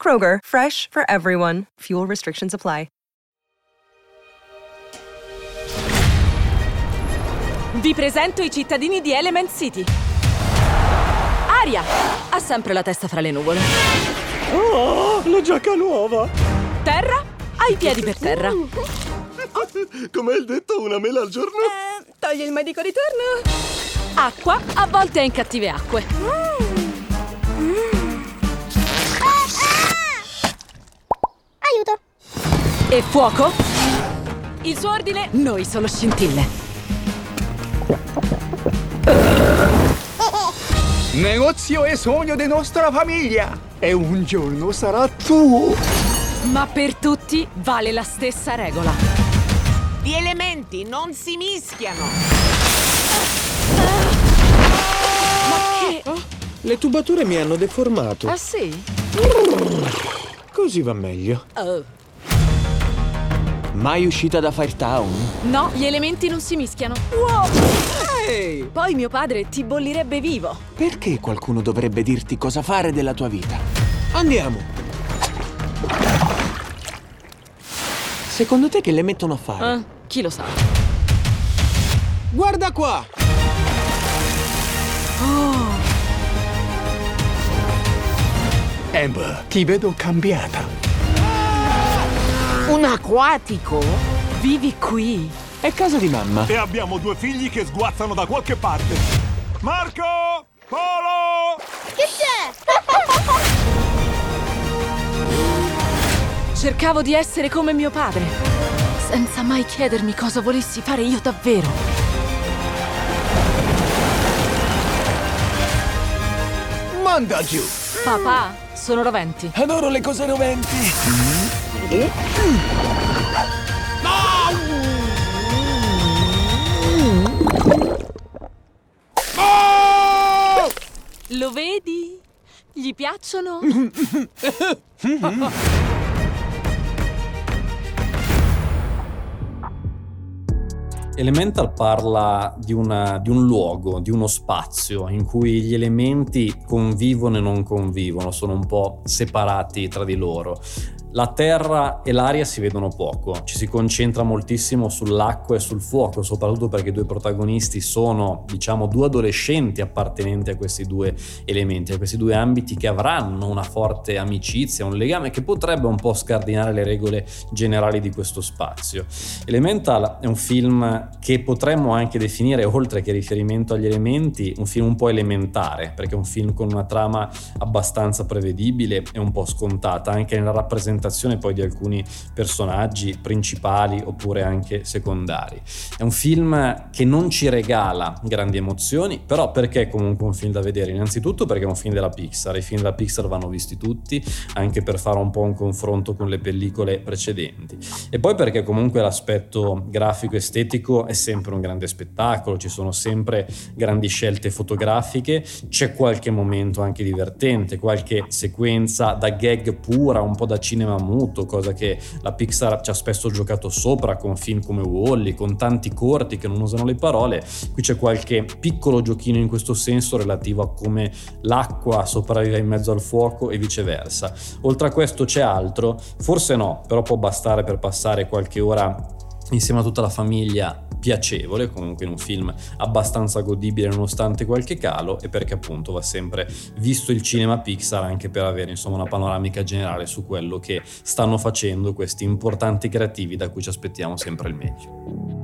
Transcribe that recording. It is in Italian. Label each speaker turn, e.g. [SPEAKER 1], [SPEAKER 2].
[SPEAKER 1] Kroger, fresh for everyone. Fuel restrictions apply.
[SPEAKER 2] Vi presento i cittadini di Element City. Aria ha sempre la testa fra le nuvole.
[SPEAKER 3] Oh, la giacca nuova!
[SPEAKER 2] Terra ha i piedi per terra.
[SPEAKER 3] Com'è il detto, una mela al giorno?
[SPEAKER 2] Eh, togli il medico di turno. Acqua a volte è in cattive acque.
[SPEAKER 4] Aiuto!
[SPEAKER 2] E fuoco? Il suo ordine? Noi sono scintille.
[SPEAKER 5] Negozio e sogno di nostra famiglia e un giorno sarà tuo.
[SPEAKER 2] Ma per tutti vale la stessa regola.
[SPEAKER 6] Gli elementi non si mischiano.
[SPEAKER 2] Ma che...
[SPEAKER 3] Le tubature mi hanno deformato.
[SPEAKER 2] Ah sì?
[SPEAKER 3] Così va meglio.
[SPEAKER 2] Oh.
[SPEAKER 7] Mai uscita da Firetown?
[SPEAKER 2] No, gli elementi non si mischiano.
[SPEAKER 7] Ehi!
[SPEAKER 2] Poi mio padre ti bollirebbe vivo.
[SPEAKER 7] Perché qualcuno dovrebbe dirti cosa fare della tua vita?
[SPEAKER 3] Andiamo!
[SPEAKER 7] Secondo te che le mettono a fare?
[SPEAKER 2] Eh, chi lo sa?
[SPEAKER 3] Guarda qua!
[SPEAKER 5] Amber, ti vedo cambiata.
[SPEAKER 6] Un acquatico?
[SPEAKER 2] Vivi qui?
[SPEAKER 7] È casa di mamma.
[SPEAKER 8] E abbiamo due figli che sguazzano da qualche parte. Marco! Polo!
[SPEAKER 4] Che c'è?
[SPEAKER 2] Cercavo di essere come mio padre, senza mai chiedermi cosa volessi fare io davvero.
[SPEAKER 5] Manda giù.
[SPEAKER 2] Papà, sono roventi.
[SPEAKER 7] Adoro le cose roventi.
[SPEAKER 2] Lo vedi? Gli piacciono?
[SPEAKER 9] Elemental parla di, una- di un luogo, di uno spazio in cui gli elementi convivono e non convivono, sono un po' separati tra di loro. La terra e l'aria si vedono poco, ci si concentra moltissimo sull'acqua e sul fuoco, soprattutto perché i due protagonisti sono, diciamo, due adolescenti appartenenti a questi due elementi, a questi due ambiti che avranno una forte amicizia, un legame che potrebbe un po' scardinare le regole generali di questo spazio. Elemental è un film che potremmo anche definire, oltre che riferimento agli elementi, un film un po' elementare, perché è un film con una trama abbastanza prevedibile e un po' scontata, anche nella rappresentazione poi di alcuni personaggi principali oppure anche secondari. È un film che non ci regala grandi emozioni, però perché è comunque un film da vedere? Innanzitutto perché è un film della Pixar, i film della Pixar vanno visti tutti, anche per fare un po' un confronto con le pellicole precedenti. E poi perché comunque l'aspetto grafico estetico è sempre un grande spettacolo, ci sono sempre grandi scelte fotografiche, c'è qualche momento anche divertente, qualche sequenza da gag pura, un po' da cinema muto, cosa che la Pixar ci ha spesso giocato sopra con film come Wally, con tanti corti che non usano le parole. Qui c'è qualche piccolo giochino in questo senso relativo a come l'acqua sopravvive in mezzo al fuoco e viceversa. Oltre a questo c'è altro? Forse no, però può bastare per passare qualche ora insieme a tutta la famiglia piacevole, comunque in un film abbastanza godibile nonostante qualche calo e perché appunto va sempre visto il cinema Pixar anche per avere insomma una panoramica generale su quello che stanno facendo questi importanti creativi da cui ci aspettiamo sempre il meglio.